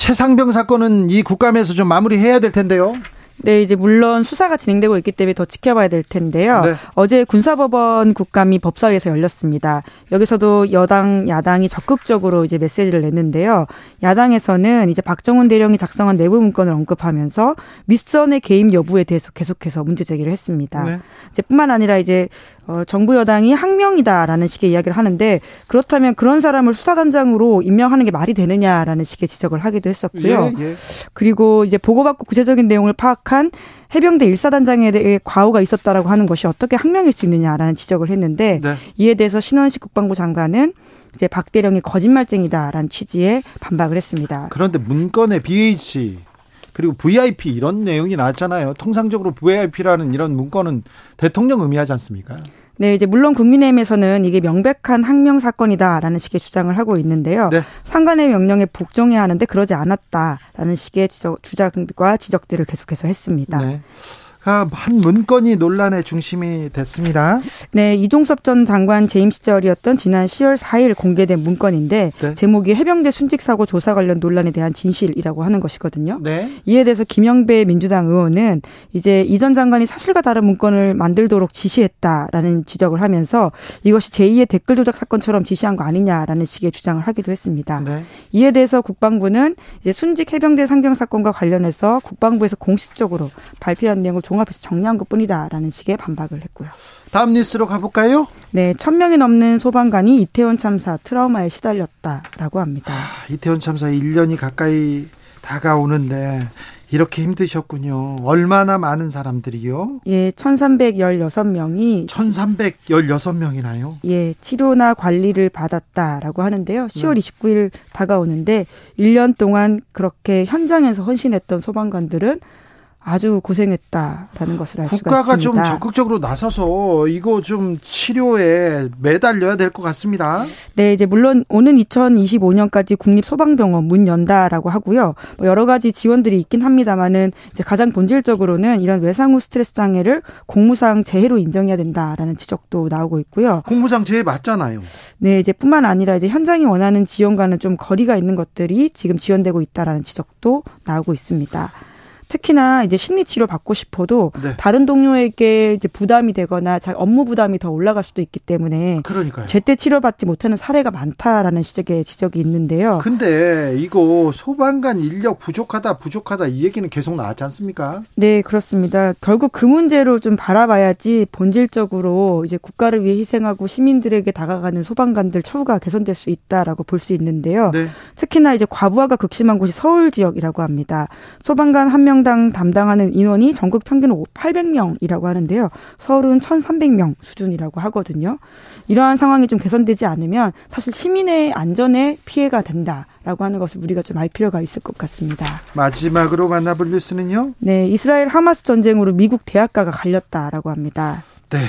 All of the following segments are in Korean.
네. 최상병 사건은 이 국감에서 좀 마무리해야 될 텐데요. 네, 이제 물론 수사가 진행되고 있기 때문에 더 지켜봐야 될 텐데요. 네. 어제 군사법원 국감이 법사위에서 열렸습니다. 여기서도 여당, 야당이 적극적으로 이제 메시지를 냈는데요. 야당에서는 이제 박정훈 대령이 작성한 내부 문건을 언급하면서 윗선의 개입 여부에 대해서 계속해서 문제 제기를 했습니다. 네. 이제 뿐만 아니라 이제 어, 정부 여당이 항명이다라는 식의 이야기를 하는데 그렇다면 그런 사람을 수사단장으로 임명하는 게 말이 되느냐라는 식의 지적을 하기도 했었고요. 예, 예. 그리고 이제 보고받고 구체적인 내용을 파악한 해병대 일사단장에 대해 과오가 있었다라고 하는 것이 어떻게 항명일 수 있느냐라는 지적을 했는데 네. 이에 대해서 신원식 국방부 장관은 이제 박 대령이 거짓말쟁이다라는 취지의 반박을 했습니다. 그런데 문건에 BH 그리고 VIP 이런 내용이 나왔잖아요. 통상적으로 VIP라는 이런 문건은 대통령 의미하지 않습니까? 네, 이제 물론 국민의힘에서는 이게 명백한 항명 사건이다라는 식의 주장을 하고 있는데요. 네. 상관의 명령에 복종해야 하는데 그러지 않았다라는 식의 주장과 지적들을 계속해서 했습니다. 네. 한 문건이 논란의 중심이 됐습니다. 네, 이종섭 전 장관 재임 시절이었던 지난 10월 4일 공개된 문건인데 네. 제목이 해병대 순직 사고 조사 관련 논란에 대한 진실이라고 하는 것이거든요. 네. 이에 대해서 김영배 민주당 의원은 이제 이전 장관이 사실과 다른 문건을 만들도록 지시했다라는 지적을 하면서 이것이 제2의 댓글 조작 사건처럼 지시한 거 아니냐라는 식의 주장을 하기도 했습니다. 네. 이에 대해서 국방부는 이제 순직 해병대 상병 사건과 관련해서 국방부에서 공식적으로 발표한 내용을 종합 해서 정리한 것 뿐이다라는 식의 반박을 했고요. 다음 뉴스로 가볼까요? 네, 천 명이 넘는 소방관이 이태원 참사 트라우마에 시달렸다라고 합니다. 아, 이태원 참사 1년이 가까이 다가오는데 이렇게 힘드셨군요. 얼마나 많은 사람들이요? 예, 1316명이 1316명이나요? 예, 치료나 관리를 받았다라고 하는데요. 10월 네. 29일 다가오는데 1년 동안 그렇게 현장에서 헌신했던 소방관들은 아주 고생했다라는 것을 알 수가 있습니다. 국가가 좀 적극적으로 나서서 이거 좀 치료에 매달려야 될 것 같습니다. 네, 이제 물론 오는 2025년까지 국립소방병원 문 연다라고 하고요. 뭐 여러 가지 지원들이 있긴 합니다만은 이제 가장 본질적으로는 이런 외상 후 스트레스 장애를 공무상 재해로 인정해야 된다라는 지적도 나오고 있고요. 공무상 재해 맞잖아요. 네, 이제 뿐만 아니라 이제 현장이 원하는 지원과는 좀 거리가 있는 것들이 지금 지원되고 있다라는 지적도 나오고 있습니다. 특히나 이제 심리 치료 받고 싶어도 네. 다른 동료에게 이제 부담이 되거나 자 업무 부담이 더 올라갈 수도 있기 때문에 그러니까요. 제때 치료받지 못하는 사례가 많다라는 지적에 지적이 있는데요. 근데 이거 소방관 인력 부족하다 부족하다 이 얘기는 계속 나왔지 않습니까? 네, 그렇습니다. 결국 그 문제로 좀 바라봐야지 본질적으로 이제 국가를 위해 희생하고 시민들에게 다가가는 소방관들 처우가 개선될 수 있다라고 볼 수 있는데요. 네. 특히나 이제 과부하가 극심한 곳이 서울 지역이라고 합니다. 소방관 한명 명당 담당하는 인원이 전국 평균 800명이라고 하는데요. 서울은 1,300명 수준이라고 하거든요. 이러한 상황이 좀 개선되지 않으면 사실 시민의 안전에 피해가 된다 라고 하는 것을 우리가 좀 알 필요가 있을 것 같습니다. 마지막으로 만나볼 뉴스는요? 네, 이스라엘 하마스 전쟁으로 미국 대학가가 갈렸다라고 합니다. 네.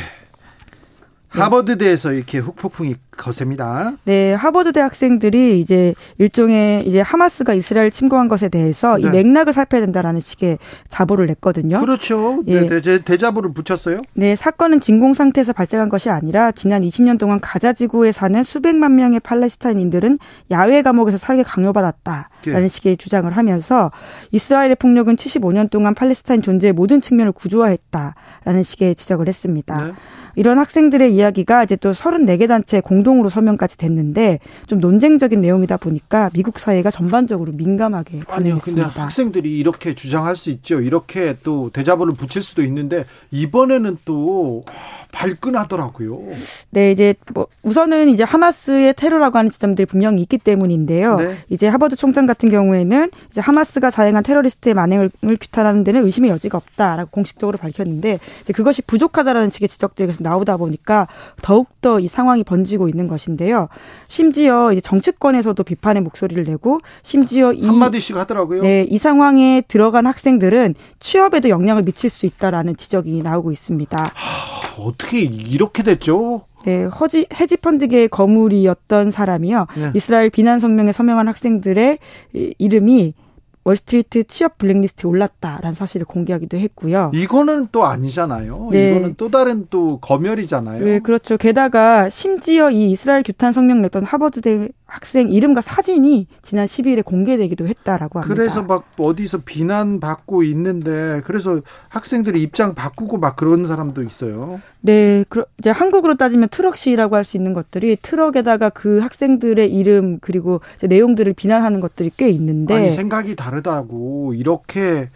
하버드대에서 이렇게 훅폭풍이 거셉니다. 네, 하버드 대학생들이 이제 일종의 이제 하마스가 이스라엘 침공한 것에 대해서 네. 이 맥락을 살펴야 된다라는 식의 자보를 냈거든요. 그렇죠. 네, 예. 네, 대, 대자보를 붙였어요. 네, 사건은 진공 상태에서 발생한 것이 아니라 지난 20년 동안 가자 지구에 사는 수백만 명의 팔레스타인인들은 야외 감옥에서 살게 강요받았다라는 네. 식의 주장을 하면서 이스라엘의 폭력은 75년 동안 팔레스타인 존재의 모든 측면을 구조화했다라는 식의 지적을 했습니다. 네. 이런 학생들의 이야기가 이제 또 34개 단체 공동 공동으로 서명까지 됐는데 좀 논쟁적인 내용이다 보니까 미국 사회가 전반적으로 민감하게 아니요, 근데 학생들이 이렇게 주장할 수 있죠. 이렇게 또 대자보를 붙일 수도 있는데 이번에는 또 발끈하더라고요. 네, 이제 뭐 우선은 이제 하마스의 테러라고 하는 지점들이 분명히 있기 때문인데요. 네. 이제 하버드 총장 같은 경우에는 이제 하마스가 자행한 테러리스트의 만행을 규탄하는 데는 의심의 여지가 없다라고 공식적으로 밝혔는데 이제 그것이 부족하다라는 식의 지적들이 계속 나오다 보니까 더욱 더 이 상황이 번지고 있는 것인데요. 심지어 이제 정치권에서도 비판의 목소리를 내고 심지어 이 한마디씩 하더라고요. 네, 이 상황에 들어간 학생들은 취업에도 영향을 미칠 수 있다라는 지적이 나오고 있습니다. 하, 어떻게 이렇게 됐죠? 네, 허지, 헤지펀드계의 거물이었던 사람이요. 네. 이스라엘 비난 성명에 서명한 학생들의 이름이 월스트리트 취업 블랙리스트에 올랐다라는 사실을 공개하기도 했고요. 이거는 또 아니잖아요. 네. 이거는 또 다른 또 검열이잖아요. 네, 그렇죠. 게다가 심지어 이 이스라엘 규탄 성명을 냈던 하버드대 학생 이름과 사진이 지난 10일에 공개되기도 했다라고 합니다. 그래서 막 어디서 비난받고 있는데 그래서 학생들이 입장 바꾸고 막 그런 사람도 있어요. 네, 이제 한국으로 따지면 트럭 시위라고 할 수 있는 것들이 트럭에다가 그 학생들의 이름 그리고 내용들을 비난하는 것들이 꽤 있는데 아니 생각이 다르다고 이렇게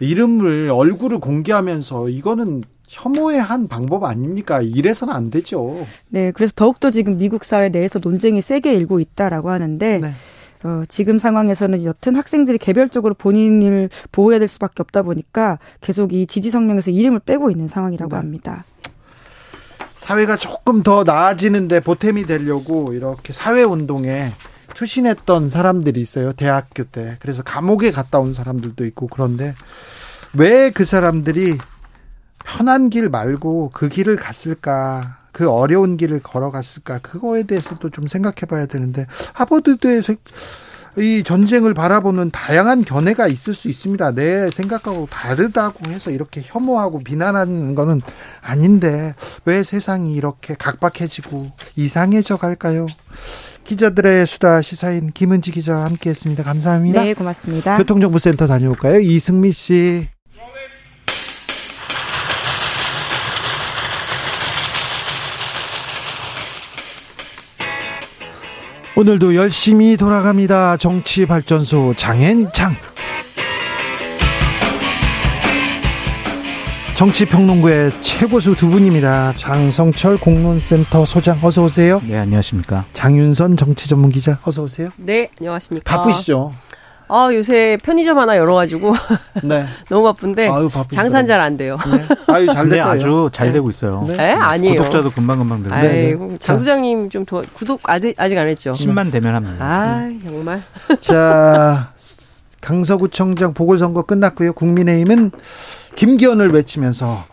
이름을 얼굴을 공개하면서 이거는 혐오의 한 방법 아닙니까? 이래서는 안 되죠. 네, 그래서 더욱더 지금 미국 사회 내에서 논쟁이 세게 일고 있다라고 하는데 네. 어, 지금 상황에서는 여튼 학생들이 개별적으로 본인을 보호해야 될 수밖에 없다 보니까 계속 이 지지 성명에서 이름을 빼고 있는 상황이라고 네. 합니다. 사회가 조금 더 나아지는데 보탬이 되려고 이렇게 사회 운동에 투신했던 사람들이 있어요. 대학교 때. 그래서 감옥에 갔다 온 사람들도 있고 그런데 왜 그 사람들이 편한 길 말고 그 길을 갔을까? 그 어려운 길을 걸어갔을까? 그거에 대해서도 좀 생각해 봐야 되는데, 하버드에서 이 전쟁을 바라보는 다양한 견해가 있을 수 있습니다. 내 생각하고 다르다고 해서 이렇게 혐오하고 비난하는 거는 아닌데, 왜 세상이 이렇게 각박해지고 이상해져 갈까요? 기자들의 수다 시사인 김은지 기자와 함께 했습니다. 감사합니다. 네, 고맙습니다. 교통정보센터 다녀올까요? 이승미 씨. 오늘도 열심히 돌아갑니다. 정치발전소 장앤장. 정치평론부의 최고수 두 분입니다. 장성철 공론센터 소장 어서 오세요. 네, 안녕하십니까. 장윤선 정치전문기자 어서 오세요. 네, 안녕하십니까. 바쁘시죠? 아 요새 편의점 하나 열어가지고 네. 너무 바쁜데 아유, 장사는 잘안 돼요. 네. 아유 잘 네, 아주 잘 네. 되고 있어요. 네, 네 아니에요. 구독자도 금방 금방 늘고. 네, 장 소장님 좀더 구독 아직 아직 안 했죠? 10만 되면 합니다. 아 정말. 자 강서구청장 보궐선거 끝났고요. 국민의힘은 김기현을 외치면서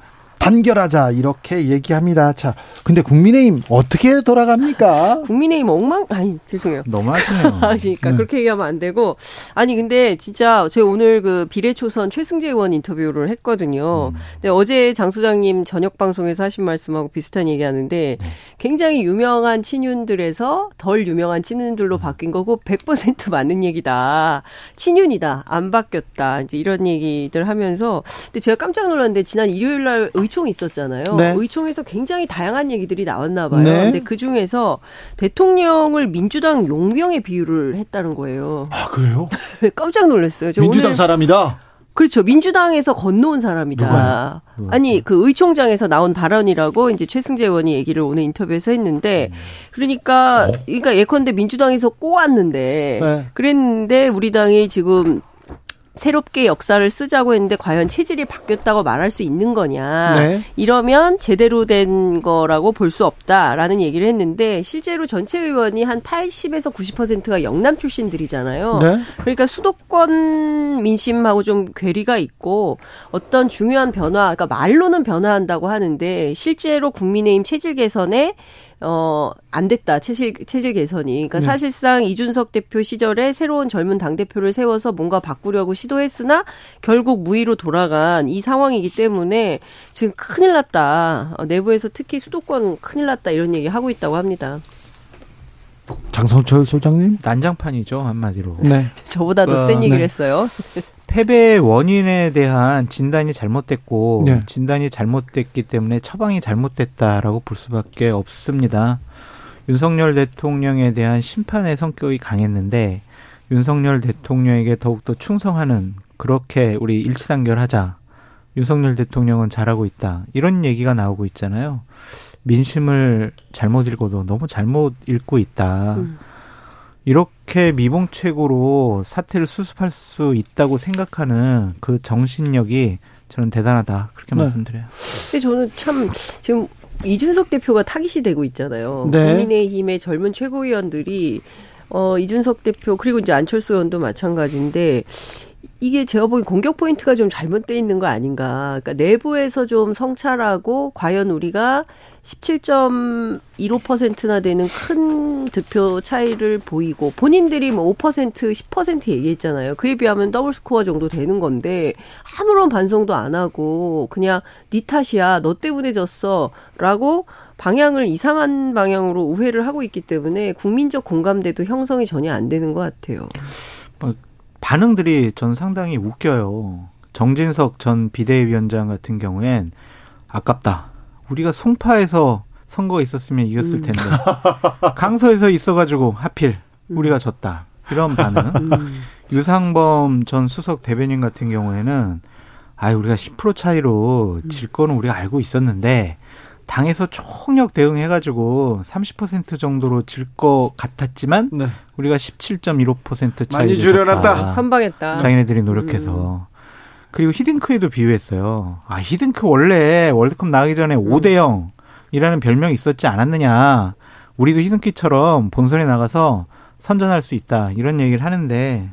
단결하자 이렇게 얘기합니다. 자, 근데 국민의힘 어떻게 돌아갑니까? 국민의힘 엉망 아니 죄송해요. 너무하시네요. 아, 그러니까 네. 그렇게 얘기하면 안 되고 아니 근데 진짜 제가 오늘 그 비례초선 최승재 의원 인터뷰를 했거든요. 음. 근데 어제 장 소장님 저녁 방송에서 하신 말씀하고 비슷한 얘기하는데 네. 굉장히 유명한 친윤들에서 덜 유명한 친윤들로 바뀐 거고 100% 맞는 얘기다. 친윤이다. 안 바뀌었다. 이제 이런 얘기들 하면서 근데 제가 깜짝 놀랐는데 지난 일요일 날 의총 있었잖아요. 네. 의총에서 굉장히 다양한 얘기들이 나왔나 봐요. 네. 근데 그 중에서 대통령을 민주당 용병에 비유를 했다는 거예요. 아, 그래요? 깜짝 놀랐어요. 민주당 오늘 사람이다? 그렇죠. 민주당에서 건너온 사람이다. 누가 아니, 그 의총장에서 나온 발언이라고 이제 최승재 의원이 얘기를 오늘 인터뷰에서 했는데, 음. 그러니까, 그러니까 예컨대 민주당에서 꼬았는데, 네. 그랬는데 우리 당이 지금 새롭게 역사를 쓰자고 했는데 과연 체질이 바뀌었다고 말할 수 있는 거냐. 네. 이러면 제대로 된 거라고 볼 수 없다라는 얘기를 했는데 실제로 전체 의원이 한 80에서 90%가 영남 출신들이잖아요. 네. 그러니까 수도권 민심하고 좀 괴리가 있고 어떤 중요한 변화, 그러니까 말로는 변화한다고 하는데 실제로 국민의힘 체질 개선에 어, 안 됐다. 체질, 체질 개선이. 그러니까 네. 사실상 이준석 대표 시절에 새로운 젊은 당대표를 세워서 뭔가 바꾸려고 시도했으나 결국 무의로 돌아간 이 상황이기 때문에 지금 큰일 났다. 어, 내부에서 특히 수도권 큰일 났다. 이런 얘기 하고 있다고 합니다. 장성철 소장님? 난장판이죠, 한마디로. 네. 저보다 더센 어, 얘기를 네. 했어요. 패배의 원인에 대한 진단이 잘못됐고 네. 진단이 잘못됐기 때문에 처방이 잘못됐다라고 볼 수밖에 없습니다. 윤석열 대통령에 대한 심판의 성격이 강했는데 윤석열 대통령에게 더욱더 충성하는 그렇게 우리 일치단결하자. 윤석열 대통령은 잘하고 있다. 이런 얘기가 나오고 있잖아요. 민심을 잘못 읽어도 너무 잘못 읽고 있다. 음. 이렇게 미봉책으로 사태를 수습할 수 있다고 생각하는 그 정신력이 저는 대단하다. 그렇게 네. 말씀드려요. 근데 저는 참 지금 이준석 대표가 타깃이 되고 있잖아요. 네. 국민의힘의 젊은 최고위원들이 어 이준석 대표 그리고 이제 안철수 의원도 마찬가지인데 이게 제가 보기 공격 포인트가 좀 잘못돼 있는 거 아닌가. 그러니까 내부에서 좀 성찰하고 과연 우리가 17.15%나 되는 큰 득표 차이를 보이고 본인들이 뭐 5% 10% 얘기했잖아요. 그에 비하면 더블 스코어 정도 되는 건데 아무런 반성도 안 하고 그냥 네 탓이야. 너 때문에 졌어라고 방향을 이상한 방향으로 우회를 하고 있기 때문에 국민적 공감대도 형성이 전혀 안 되는 것 같아요. 뭐 반응들이 전 상당히 웃겨요. 정진석 전 비대위원장 같은 경우엔 아깝다. 우리가 송파에서 선거 있었으면 이겼을 음. 텐데 음. 강서에서 있어가지고 하필 음. 우리가 졌다. 이런 반응. 음. 유상범 전 수석 대변인 같은 경우에는 아 우리가 10% 차이로 음. 질 거는 우리가 알고 있었는데 당에서 총력 대응해가지고 30% 정도로 질 것 같았지만 네. 우리가 17.15% 차이 많이 줄여놨다. 선방했다. 자기네들이 노력해서. 음. 그리고 히딩크에도 비유했어요. 아 히딩크 원래 월드컵 나가기 전에 음. 5대 0이라는 별명이 있었지 않았느냐. 우리도 히딩크처럼 본선에 나가서 선전할 수 있다. 이런 얘기를 하는데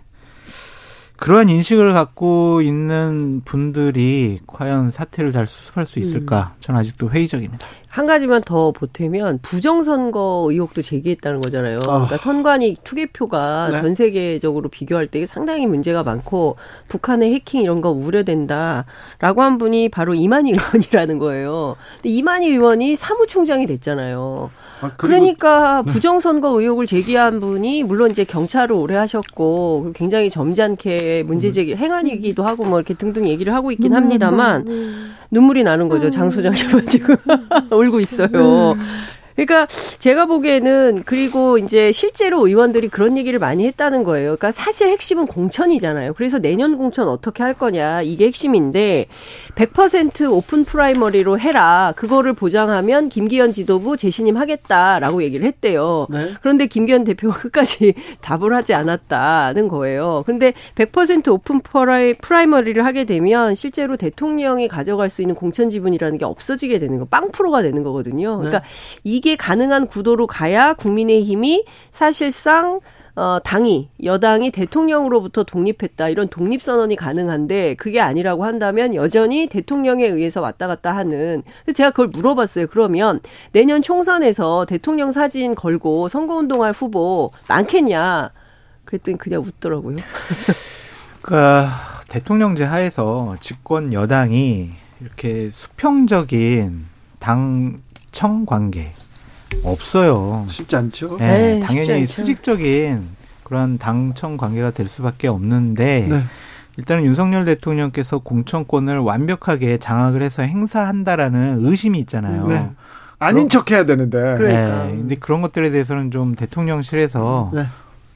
그러한 인식을 갖고 있는 분들이 과연 사태를 잘 수습할 수 있을까? 음. 저는 아직도 회의적입니다. 한 가지만 더 보태면 부정선거 의혹도 제기했다는 거잖아요. 아. 그러니까 선관위 투개표가 네. 전 세계적으로 비교할 때 상당히 문제가 많고 북한의 해킹 이런 거 우려된다라고 한 분이 바로 이만희 의원이라는 거예요. 근데 이만희 의원이 사무총장이 됐잖아요. 아, 그러니까 네. 부정선거 의혹을 제기한 분이 물론 이제 경찰을 오래 하셨고 굉장히 점잖게 문제 음. 제기 행안이기도 하고 뭐 이렇게 등등 얘기를 하고 있긴 합니다만 눈물이 나는 거죠. 장 소장님은 지금 울고 있어요. 그러니까 제가 보기에는 그리고 이제 실제로 의원들이 그런 얘기를 많이 했다는 거예요. 그러니까 사실 핵심은 공천이잖아요. 그래서 내년 공천 어떻게 할 거냐 이게 핵심인데 100% 오픈 프라이머리로 해라. 그거를 보장하면 김기현 지도부 재신임 하겠다라고 얘기를 했대요. 네. 그런데 김기현 대표가 끝까지 답을 하지 않았다는 거예요. 근데 100% 오픈 프라이, 프라이머리를 하게 되면 실제로 대통령이 가져갈 수 있는 공천 지분이라는 게 없어지게 되는 거, 빵 프로가 되는 거거든요. 그러니까 네. 이게 가능한 구도로 가야 국민의힘이 사실상 어, 당이, 여당이 대통령으로부터 독립했다. 이런 독립선언이 가능한데 그게 아니라고 한다면 여전히 대통령에 의해서 왔다 갔다 하는. 제가 그걸 물어봤어요. 그러면 내년 총선에서 대통령 사진 걸고 선거운동할 후보 많겠냐. 그랬더니 그냥 웃더라고요. 그 대통령제 하에서 집권 여당이 이렇게 수평적인 당청 관계 없어요. 쉽지 않죠. 네, 네 당연히 않죠. 수직적인 그런 당청 관계가 될 수밖에 없는데 네. 일단은 윤석열 대통령께서 공천권을 완벽하게 장악을 해서 행사한다라는 의심이 있잖아요. 네. 아닌 척 해야 되는데. 그러니까. 네. 근데 그런 것들에 대해서는 좀 대통령실에서 네.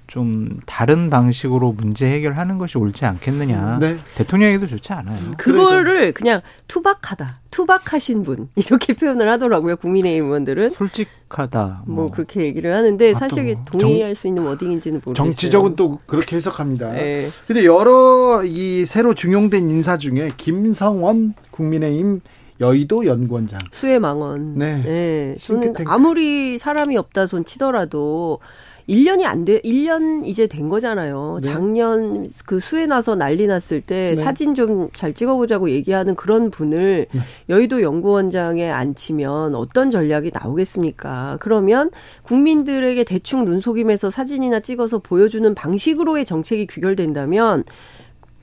좀 다른 방식으로 문제 해결하는 것이 옳지 않겠느냐. 네. 대통령에게도 좋지 않아요. 그거를 그냥 투박하다. 투박하신 분 이렇게 표현을 하더라고요. 국민의힘 의원들은 솔직하다. 뭐, 뭐 그렇게 얘기를 하는데 아, 사실 동의할 정, 수 있는 워딩인지는 모르겠어요. 정치적은 또 그렇게 해석합니다. 네. 근데 여러 이 새로 중용된 인사 중에 김성원 국민의힘 여의도 연구원장 수해망원. 네. 네. 저는 아무리 사람이 없다 손 치더라도 1년이 안 돼, 1년 이제 된 거잖아요. 네. 작년 그 수해 나서 난리 났을 때 네. 사진 좀 잘 찍어보자고 얘기하는 그런 분을 네. 여의도 연구원장에 앉히면 어떤 전략이 나오겠습니까? 그러면 국민들에게 대충 눈속임해서 사진이나 찍어서 보여주는 방식으로의 정책이 귀결된다면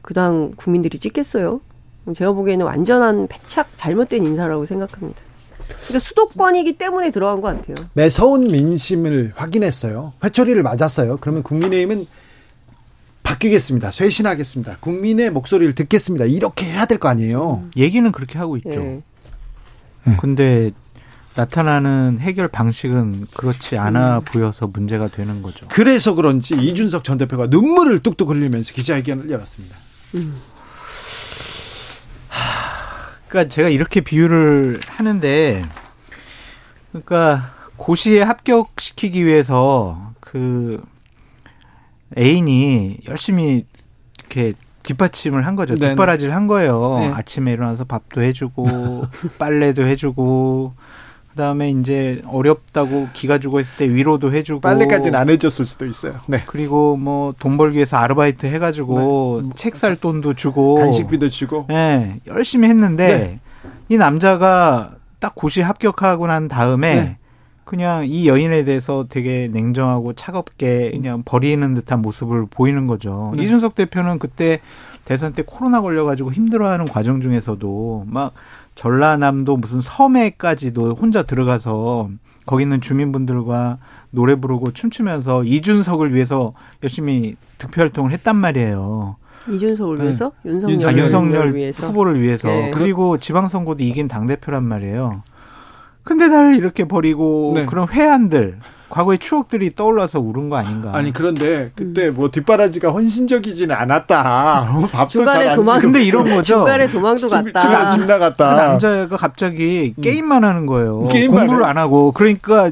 그당 국민들이 찍겠어요? 제가 보기에는 완전한 패착 잘못된 인사라고 생각합니다. 그러니까 수도권이기 때문에 들어간 것 같아요. 매서운 민심을 확인했어요. 회초리를 맞았어요. 그러면 국민의힘은 바뀌겠습니다. 쇄신하겠습니다. 국민의 목소리를 듣겠습니다. 이렇게 해야 될 거 아니에요. 음. 얘기는 그렇게 하고 있죠. 네. 네. 근데 나타나는 해결 방식은 그렇지 않아 음. 보여서 문제가 되는 거죠. 그래서 그런지 이준석 전 대표가 눈물을 뚝뚝 흘리면서 기자회견을 열었습니다. 음. 그러니까 제가 이렇게 비유를 하는데, 그러니까 고시에 합격시키기 위해서 그 애인이 열심히 이렇게 뒷받침을 한 거죠. 네. 뒷바라지를 한 거예요. 네. 아침에 일어나서 밥도 해주고 빨래도 해주고 그다음에 이제 어렵다고 기가 죽어 있을 때 위로도 해주고 빨래까지는 안 해줬을 수도 있어요. 네. 그리고 뭐 돈 벌기 위해서 아르바이트 해가지고 네. 책살 돈도 주고 간식비도 주고 네 열심히 했는데 네. 이 남자가 딱 고시 합격하고 난 다음에 네. 그냥 이 여인에 대해서 되게 냉정하고 차갑게 그냥 버리는 듯한 모습을 보이는 거죠. 네. 이준석 대표는 그때 대선 때 코로나 걸려가지고 힘들어하는 과정 중에서도 막 전라남도 무슨 섬에까지도 혼자 들어가서 거기 있는 주민분들과 노래 부르고 춤추면서 이준석을 위해서 열심히 득표 활동을 했단 말이에요. 이준석을 네. 위해서? 윤석열, 아, 윤석열 위해서? 후보를 위해서. 네. 그리고 지방선거도 이긴 당대표란 말이에요. 근데 나를 이렇게 버리고 네. 그런 회한들 과거의 추억들이 떠올라서 울은 거 아닌가? 아니 그런데 그때 뭐 뒷바라지가 헌신적이지는 않았다. 밥도 중간에 도망. 근데 이런 거죠. 중간에 도망도 갔다. 집 나갔다. 그 남자가 갑자기 음. 게임만 하는 거예요. 공부를 안 하고 그러니까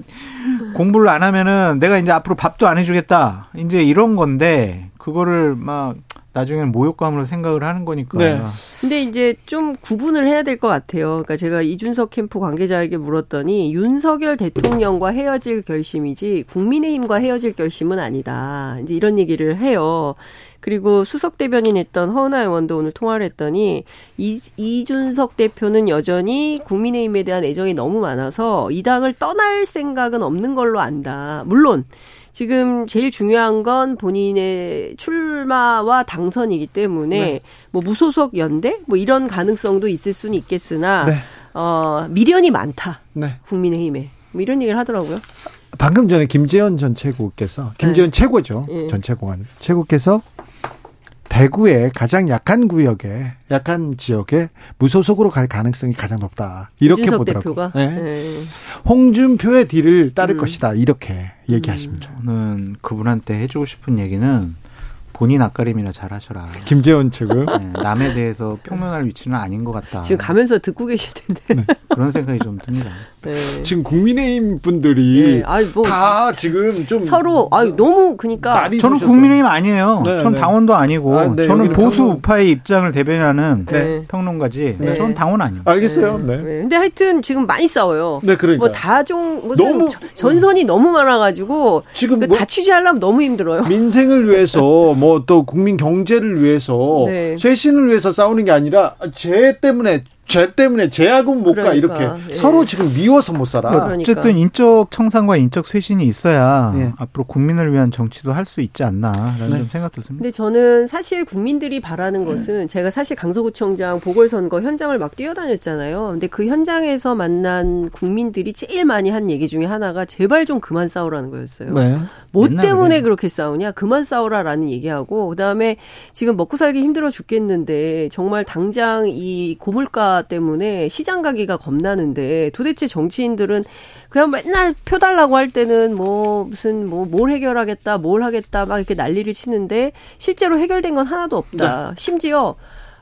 공부를 안 하면은 내가 이제 앞으로 밥도 안 해주겠다. 이제 이런 건데 그거를 막 나중에는 모욕감으로 생각을 하는 거니까. 네. 근데 이제 좀 구분을 해야 될 것 같아요. 그러니까 제가 이준석 캠프 관계자에게 물었더니 윤석열 대통령과 헤어질 결심이지 국민의힘과 헤어질 결심은 아니다. 이제 이런 얘기를 해요. 그리고 수석 대변인 했던 허은하 의원도 오늘 통화를 했더니 이, 이준석 대표는 여전히 국민의힘에 대한 애정이 너무 많아서 이 당을 떠날 생각은 없는 걸로 안다. 물론 지금 제일 중요한 건 본인의 출마와 당선이기 때문에 네. 뭐 무소속 연대 뭐 이런 가능성도 있을 수는 있겠으나 네. 어 미련이 많다. 네. 국민의힘에 뭐 이런 얘기를 하더라고요. 방금 전에 김재현 전 최고께서 김재현 네. 최고죠. 네. 전 최고관 최고께서 대구의 가장 약한 구역에 약한 지역에 무소속으로 갈 가능성이 가장 높다. 이렇게 보더라고요. 네. 네. 홍준표의 뒤를 따를 음. 것이다. 이렇게 얘기하십니다. 음. 저는 그분한테 해주고 싶은 얘기는 본인 앞가림이나 잘하셔라. 김재원 측은 네, 남에 대해서 평면할 위치는 아닌 것 같다. 지금 가면서 듣고 계실 텐데 네. 그런 생각이 좀 듭니다. 네. 지금 국민의힘 분들이 네. 뭐 다 지금 좀 서로 아 너무 그니까 저는 국민의힘 아니에요. 네, 저는 네. 당원도 아니고 아, 네, 저는 보수 평론... 우파의 입장을 대변하는 평론가지. 저는 당원 아니에요. 알겠어요. 네. 근데 하여튼 지금 많이 싸워요. 네, 그러니까 뭐 다종 무슨 너무 전선이 너무 많아가지고 지금 그 뭐다 취재하려면 너무 힘들어요. 민생을 위해서 뭐 또 국민 경제를 위해서 네. 쇄신을 위해서 싸우는 게 아니라 죄 때문에 죄 때문에 죄하고는 못가 그러니까, 이렇게 예. 서로 지금 미워서 못 살아. 그러니까. 어쨌든 인적 청산과 인적 쇄신이 있어야 예. 앞으로 국민을 위한 정치도 할 수 있지 않나라는 네. 생각 듭니다. 근데 저는 사실 국민들이 바라는 것은 제가 사실 강서구청장 보궐선거 현장을 막 뛰어다녔잖아요. 근데 그 현장에서 만난 국민들이 제일 많이 한 얘기 중에 하나가 제발 좀 그만 싸우라는 거였어요. 네. 뭐 때문에 그래. 그렇게 싸우냐? 그만 싸우라라는 얘기하고 그다음에 지금 먹고 살기 힘들어 죽겠는데 정말 당장 이 고물가 때문에 시장 가기가 겁나는데 도대체 정치인들은 그냥 맨날 표 달라고 할 때는 뭐 무슨 뭐 뭘 해결하겠다, 뭘 하겠다 막 이렇게 난리를 치는데 실제로 해결된 건 하나도 없다. 네. 심지어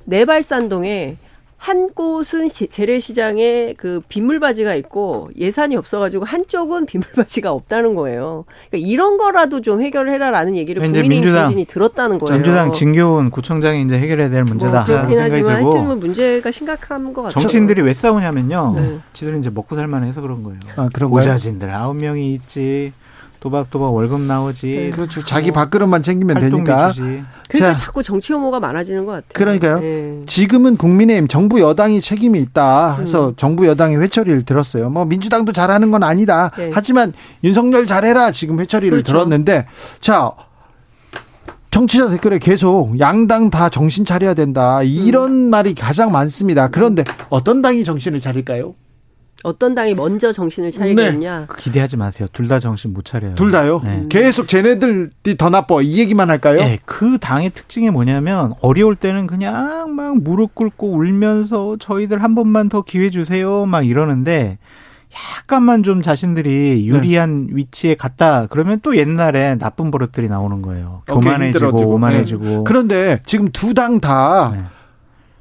내발산동에 한 곳은 재래시장에 그 빗물바지가 있고 예산이 없어가지고 한쪽은 빗물바지가 없다는 거예요. 그러니까 이런 거라도 좀 해결해라라는 얘기를 국민의힘 중진이 들었다는 거예요. 민주당 진교훈 구청장이 이제 해결해야 될 문제다. 뭐 그렇긴 하지만 하여튼 뭐 문제가 심각한 것 같아요. 정치인들이 왜 싸우냐면요. 네. 지들은 이제 먹고 살만해서 그런 거예요. 아, 그런 고자진들 아홉 명이 있지. 도박도박 월급 나오지. 네. 그렇죠. 자기 밥그릇만 챙기면 되니까. 주지. 그러니까 자, 자꾸 정치 혐오가 많아지는 것 같아요. 그러니까요. 네. 지금은 국민의힘 정부 여당이 책임이 있다 해서 음. 정부 여당이 회처리를 들었어요. 뭐 민주당도 잘하는 건 아니다. 네. 하지만 윤석열 잘해라 지금 회처리를 그렇죠. 들었는데 자 정치자 댓글에 계속 양당 다 정신 차려야 된다 이런 음. 말이 가장 많습니다. 그런데 어떤 당이 정신을 차릴까요? 어떤 당이 먼저 정신을 차리겠냐. 네. 기대하지 마세요. 둘 다 정신 못 차려요. 둘 다요? 네. 계속 쟤네들이 더 나빠. 이 얘기만 할까요? 네. 그 당의 특징이 뭐냐면 어려울 때는 그냥 막 무릎 꿇고 울면서 저희들 한 번만 더 기회 주세요. 막 이러는데 약간만 좀 자신들이 유리한 네. 위치에 갔다 그러면 또 옛날에 나쁜 버릇들이 나오는 거예요. 교만해지고 오만해지고. 네. 그런데 지금 두 당다 네.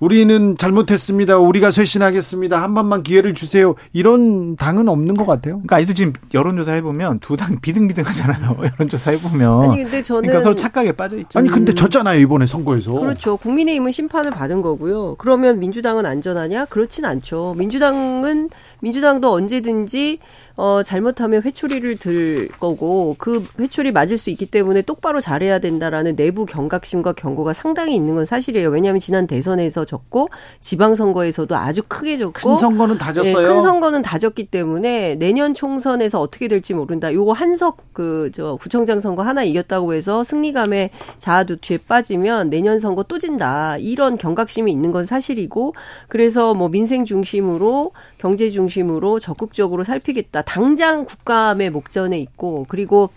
우리는 잘못했습니다. 우리가 쇄신하겠습니다. 한 번만 기회를 주세요. 이런 당은 없는 것 같아요. 그러니까 아직도 지금 여론조사 해보면 두 당 비등비등하잖아요. 여론조사 해보면. 아니 근데 저는 그러니까 서로 착각에 빠져 있죠. 아니 근데 졌잖아요 이번에 선거에서. 그렇죠. 국민의힘은 심판을 받은 거고요. 그러면 민주당은 안전하냐? 그렇진 않죠. 민주당은 민주당도 언제든지 어, 잘못하면 회초리를 들 거고 그 회초리 맞을 수 있기 때문에 똑바로 잘해야 된다라는 내부 경각심과 경고가 상당히 있는 건 사실이에요. 왜냐하면 지난 대선에서 졌고 지방선거에서도 아주 크게 졌고 큰 선거는 다 졌어요. 네, 큰 선거는 다 졌기 때문에 내년 총선에서 어떻게 될지 모른다. 요거 한석 그 저 구청장 선거 하나 이겼다고 해서 승리감에 자아도 뒤에 빠지면 내년 선거 또 진다. 이런 경각심이 있는 건 사실이고 그래서 뭐 민생 중심으로 경제 중심으로 적극적으로 살피겠다. 당장 국감의 목전에 있고 그리고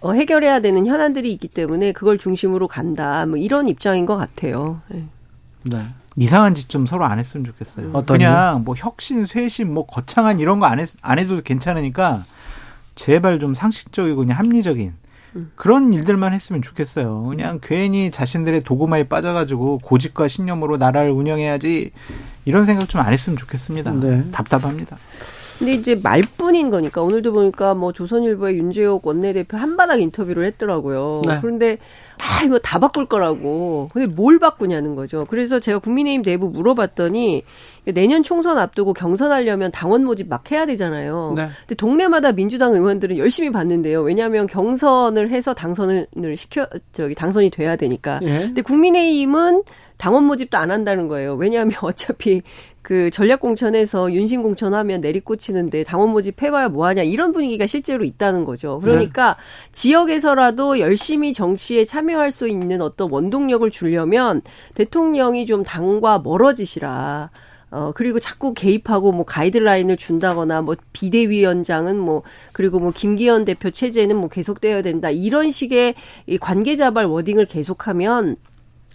어, 해결해야 되는 현안들이 있기 때문에 그걸 중심으로 간다. 뭐 이런 입장인 것 같아요. 네. 네. 이상한 짓 좀 서로 안 했으면 좋겠어요. 음. 그냥 뭐 혁신, 쇄신, 뭐 거창한 이런 거안 했, 안 해도 괜찮으니까 제발 좀 상식적이고 그냥 합리적인 음. 그런 일들만 했으면 좋겠어요. 그냥 괜히 자신들의 도구마에 빠져가지고 고집과 신념으로 나라를 운영해야지 이런 생각 좀 안 했으면 좋겠습니다. 네. 답답합니다. 근데 이제 말뿐인 거니까 오늘도 보니까 뭐 조선일보의 윤재옥 원내대표 한바닥 인터뷰를 했더라고요. 네. 그런데 아 이거 다 바꿀 거라고. 근데 뭘 바꾸냐는 거죠. 그래서 제가 국민의힘 내부 물어봤더니 내년 총선 앞두고 경선하려면 당원 모집 막 해야 되잖아요. 네. 근데 동네마다 민주당 의원들은 열심히 받는데요. 왜냐하면 경선을 해서 당선을 시켜 저기 당선이 돼야 되니까. 예. 근데 국민의힘은 당원 모집도 안 한다는 거예요. 왜냐하면 어차피 그 전략공천에서 윤신공천 하면 내리꽂히는데 당원 모집 해봐야 뭐하냐 이런 분위기가 실제로 있다는 거죠. 그러니까 네. 지역에서라도 열심히 정치에 참여할 수 있는 어떤 원동력을 주려면 대통령이 좀 당과 멀어지시라. 어, 그리고 자꾸 개입하고 뭐 가이드라인을 준다거나 뭐 비대위원장은 뭐 그리고 뭐 김기현 대표 체제는 뭐 계속되어야 된다. 이런 식의 이 관계자발 워딩을 계속하면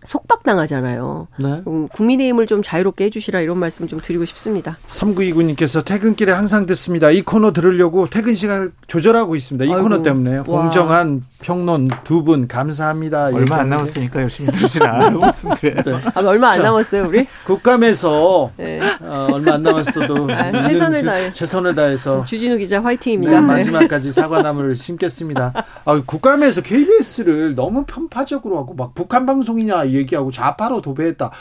속박당하잖아요. 네. 음, 국민의힘을 좀 자유롭게 해주시라 이런 말씀 좀 드리고 싶습니다. 3929님께서 퇴근길에 항상 듣습니다. 이 코너 들으려고 퇴근 시간을 조절하고 있습니다. 이 아이고. 코너 때문에 공정한 평론 두 분 감사합니다. 얼마 안 남았으니까 열심히 들으시라 말씀드려요. 네. 아, 얼마 안 자, 남았어요 우리? 국감에서 네. 어, 얼마 안 남았어도 아, 최선을 다해 최선을 다해서 주진우 기자 화이팅입니다. 네, 마지막까지 사과나무를 심겠습니다. 아, 국감에서 KBS를 너무 편파적으로 하고 막 북한 방송이냐 얘기하고 좌파로 도배했다.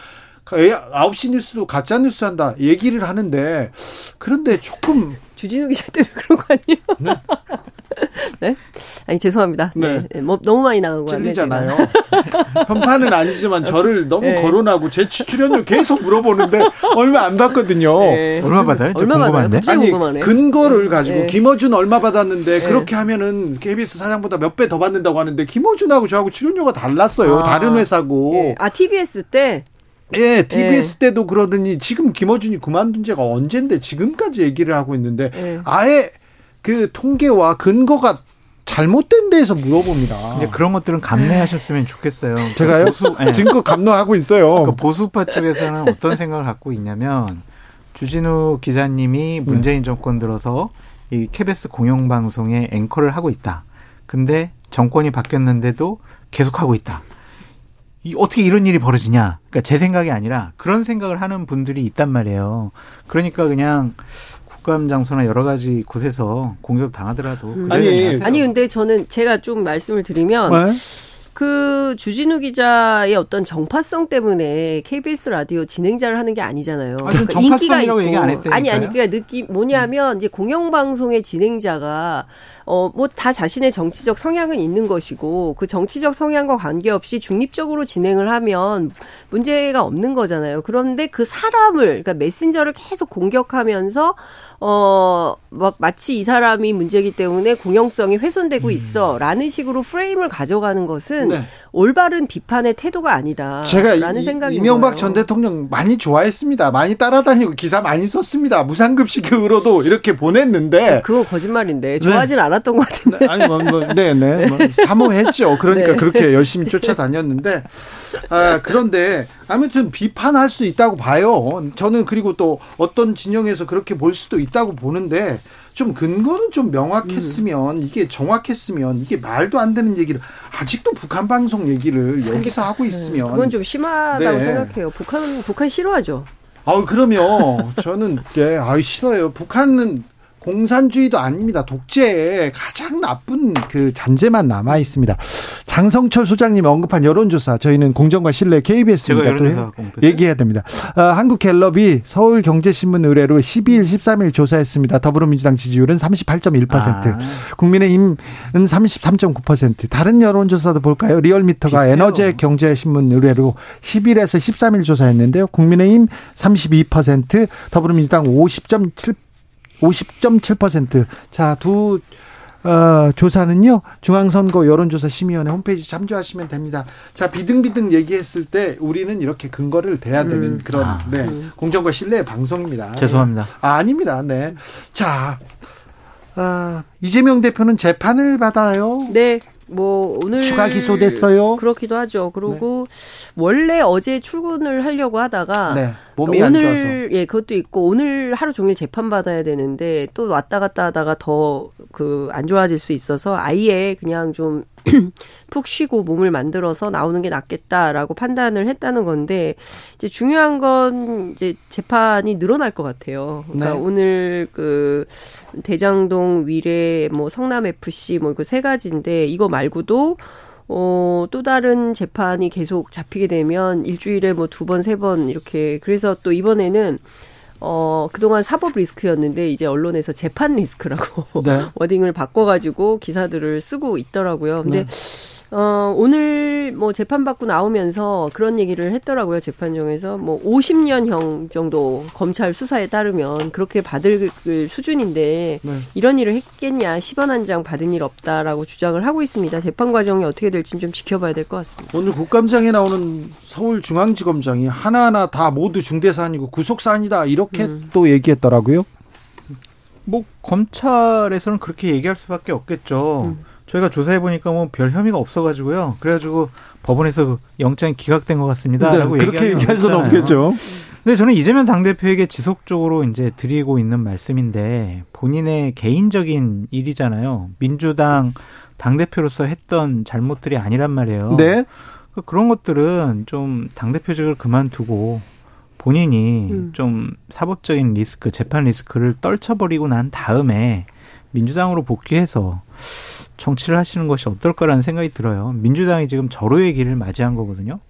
9시 뉴스도 가짜 뉴스 한다 얘기를 하는데 그런데 조금 주진우 기자 때문에 그런 거 아니에요? 네? 네? 아니 죄송합니다. 네. 네. 뭐 너무 많이 나간 거예요. 찔리잖아요. 편파는 아니지만 저를 너무 네. 거론하고 제 출연료 계속 물어보는데 얼마 안 받거든요. 네. 얼마 받아요? 얼마 받아요? 아니 궁금하네. 근거를 네. 가지고 네. 김어준 얼마 받았는데 그렇게 하면은 KBS 사장보다 몇 배 더 받는다고 하는데 김어준하고 저하고 출연료가 달랐어요. 아. 다른 회사고. 아 TBS 때 예, TBS 예. 때도 그러더니 지금 김어준이 그만둔 지가 언젠데 지금까지 얘기를 하고 있는데 예. 아예 그 통계와 근거가 잘못된 데에서 물어봅니다. 근데 그런 것들은 감내하셨으면 좋겠어요. 제가요? 보수, 네. 지금껏 감내하고 있어요. 그 보수파 쪽에서는 어떤 생각을 갖고 있냐면 주진우 기자님이 문재인 정권 들어서 이 KBS 공영방송의 앵커를 하고 있다. 근데 정권이 바뀌었는데도 계속하고 있다. 이 어떻게 이런 일이 벌어지냐? 그러니까 제 생각이 아니라 그런 생각을 하는 분들이 있단 말이에요. 그러니까 그냥 국감 장소나 여러 가지 곳에서 공격 당하더라도 음. 아니 아니 근데 저는 제가 좀 말씀을 드리면 네? 그 주진우 기자의 어떤 정파성 때문에 KBS 라디오 진행자를 하는 게 아니잖아요. 아니, 그러니까 인기가 있고 아니 아니 그러니까 느낌 뭐냐면 이제 공영 방송의 진행자가 어, 뭐 다 자신의 정치적 성향은 있는 것이고 그 정치적 성향과 관계없이 중립적으로 진행을 하면 문제가 없는 거잖아요. 그런데 그 사람을, 그러니까 메신저를 계속 공격하면서 어, 막 마치 이 사람이 문제기 때문에 공영성이 훼손되고 음. 있어. 라는 식으로 프레임을 가져가는 것은 네. 올바른 비판의 태도가 아니다. 제가 라는 생각이 이명박 전 대통령 많이 좋아했습니다. 많이 따라다니고 기사 많이 썼습니다. 무상급식으로도 이렇게 보냈는데. 그건 거짓말인데. 좋아하진 네. 않았던 것 같은데. 아니, 뭐, 뭐 네, 네. 뭐, 사모했죠. 그러니까 네. 그렇게 열심히 쫓아다녔는데. 아, 그런데 아무튼 비판할 수 있다고 봐요. 저는 그리고 또 어떤 진영에서 그렇게 볼 수도 있다고 보는데 좀 근거는 좀 명확했으면 음. 이게 정확했으면 이게 말도 안 되는 얘기를 아직도 북한 방송 얘기를 여기서 하고 네. 있으면 그건 좀 심하다고 네. 생각해요. 북한은 북한 싫어하죠. 아우 그러면 저는 네, 아유 싫어요. 북한은 공산주의도 아닙니다. 독재의 가장 나쁜 그 잔재만 남아 있습니다. 장성철 소장님 언급한 여론조사 저희는 공정과 신뢰 KBS입니다. 또 얘기해야 됩니다. 아, 한국갤럽이 서울경제신문 의뢰로 12일, 13일 조사했습니다. 더불어민주당 지지율은 38.1%, 아. 국민의힘은 33.9%. 다른 여론조사도 볼까요? 리얼미터가 에너제 경제신문 의뢰로 10일에서 13일 조사했는데요. 국민의힘 32%, 더불어민주당 50.7% 50.7%. 자, 두 어, 조사는요, 중앙선거 여론조사 심의위원회 홈페이지 참조하시면 됩니다. 자, 비등비등 얘기했을 때 우리는 이렇게 근거를 대야 되는 음. 그런, 아. 네, 공정과 신뢰의 방송입니다. 죄송합니다. 아, 아닙니다. 네. 자, 아, 이재명 대표는 재판을 받아요. 네. 뭐 오늘 추가 기소됐어요. 그렇기도 하죠. 그리고 네. 원래 어제 출근을 하려고 하다가 네. 몸이 오늘 예 그것도 있고 오늘 하루 종일 재판 받아야 되는데 또 왔다 갔다 하다가 더 그 안 좋아질 수 있어서 아예 그냥 좀 푹 쉬고 몸을 만들어서 나오는 게 낫겠다라고 판단을 했다는 건데 이제 중요한 건 이제 재판이 늘어날 것 같아요. 그러니까 네. 오늘 그 대장동 위례 뭐 성남 FC 뭐 그 세 가지인데 이거 말고도 어, 또 다른 재판이 계속 잡히게 되면 일주일에 뭐 두 번, 세 번 이렇게 그래서 또 이번에는 어, 그동안 사법 리스크였는데 이제 언론에서 재판 리스크라고 네. 워딩을 바꿔 가지고 기사들을 쓰고 있더라고요. 근데 네. 어, 오늘 뭐 재판받고 나오면서 그런 얘기를 했더라고요. 재판정에서 뭐 50년형 정도 검찰 수사에 따르면 그렇게 받을 그 수준인데 네. 이런 일을 했겠냐. 10원 한 장 받은 일 없다라고 주장을 하고 있습니다. 재판 과정이 어떻게 될지 좀 지켜봐야 될 것 같습니다. 오늘 국감장에 나오는 서울중앙지검장이 하나하나 다 모두 중대사안이고 구속사안이다. 이렇게 음. 또 얘기했더라고요. 뭐 검찰에서는 그렇게 얘기할 수밖에 없겠죠. 음. 저희가 조사해 보니까 뭐 별 혐의가 없어가지고요. 그래가지고 법원에서 그 영장이 기각된 것 같습니다. 네, 그렇게 얘기할 수는 없겠죠. 근데 저는 이재명 당대표에게 지속적으로 이제 드리고 있는 말씀인데 본인의 개인적인 일이잖아요. 민주당 당대표로서 했던 잘못들이 아니란 말이에요. 네. 그 그런 것들은 좀 당대표직을 그만두고 본인이 음. 좀 사법적인 리스크, 재판 리스크를 떨쳐버리고 난 다음에 민주당으로 복귀해서 정치를 하시는 것이 어떨까라는 생각이 들어요. 민주당이 지금 절호의 길을 맞이한 거거든요.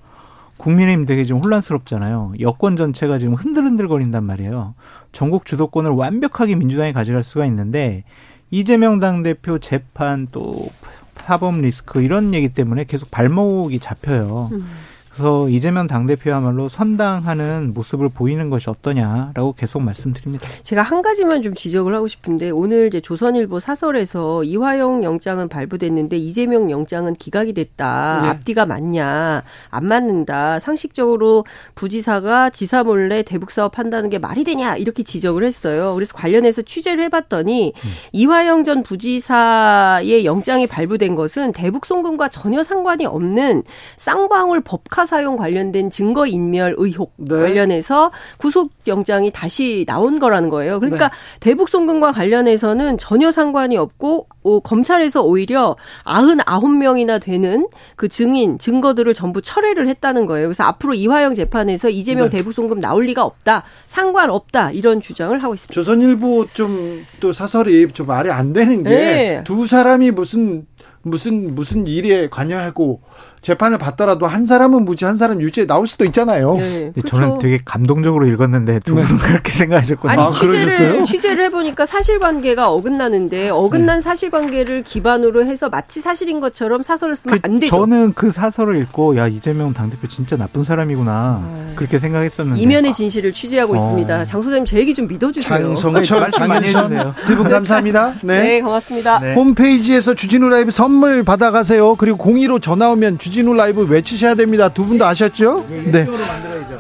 국민의힘 되게 좀 혼란스럽잖아요. 여권 전체가 지금 흔들흔들거린단 말이에요. 전국 주도권을 완벽하게 민주당이 가져갈 수가 있는데 이재명 당대표 재판 또 사법 리스크 이런 얘기 때문에 계속 발목이 잡혀요. 음. 그래서 이재명 당대표야말로 선당하는 모습을 보이는 것이 어떠냐라고 계속 말씀드립니다. 제가 한 가지만 좀 지적을 하고 싶은데 오늘 이제 조선일보 사설에서 이화영 영장은 발부됐는데 이재명 영장은 기각이 됐다. 네. 앞뒤가 맞냐. 안 맞는다. 상식적으로 부지사가 지사 몰래 대북 사업 한다는 게 말이 되냐. 이렇게 지적을 했어요. 그래서 관련해서 취재를 해 봤더니 음. 이화영 전 부지사의 영장이 발부된 것은 대북 송금과 전혀 상관이 없는 쌍방울 법카 스카 사용 관련된 증거 인멸 의혹 네. 관련해서 구속 영장이 다시 나온 거라는 거예요. 그러니까 네. 대북 송금과 관련해서는 전혀 상관이 없고 오, 검찰에서 오히려 99명이나 되는 그 증인, 증거들을 전부 철회를 했다는 거예요. 그래서 앞으로 이화영 재판에서 이재명 네. 대북 송금 나올 리가 없다. 상관없다. 이런 주장을 하고 있습니다. 조선일보 좀 또 사설이 좀 말이 안 되는 게두 네. 사람이 무슨 무슨 무슨 일에 관여하고 재판을 받더라도 한 사람은 무죄, 한 사람 유죄 나올 수도 있잖아요. 네, 그렇죠. 저는 되게 감동적으로 읽었는데 두 분은 네. 그렇게 생각하셨군요. 아니, 아, 취재를, 취재를 해보니까 사실관계가 어긋나는데 어긋난 네. 사실관계를 기반으로 해서 마치 사실인 것처럼 사설을 쓰면 그, 안 되죠. 저는 그 사설을 읽고 야 이재명 당대표 진짜 나쁜 사람이구나 네. 그렇게 생각했었는데 이면의 진실을 취재하고 어. 있습니다. 장 소장님 제 얘기 좀 믿어주세요. 장성철, 장윤선 두분 감사합니다. 네, 네 고맙습니다. 네. 홈페이지에서 주진우 라이브 선물 받아가세요. 그리고 공의로 전화 오면 주 주진우 라이브 외치셔야 됩니다. 두 분도 아셨죠? 네.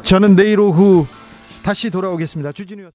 저는 내일 오후 다시 돌아오겠습니다. 주진우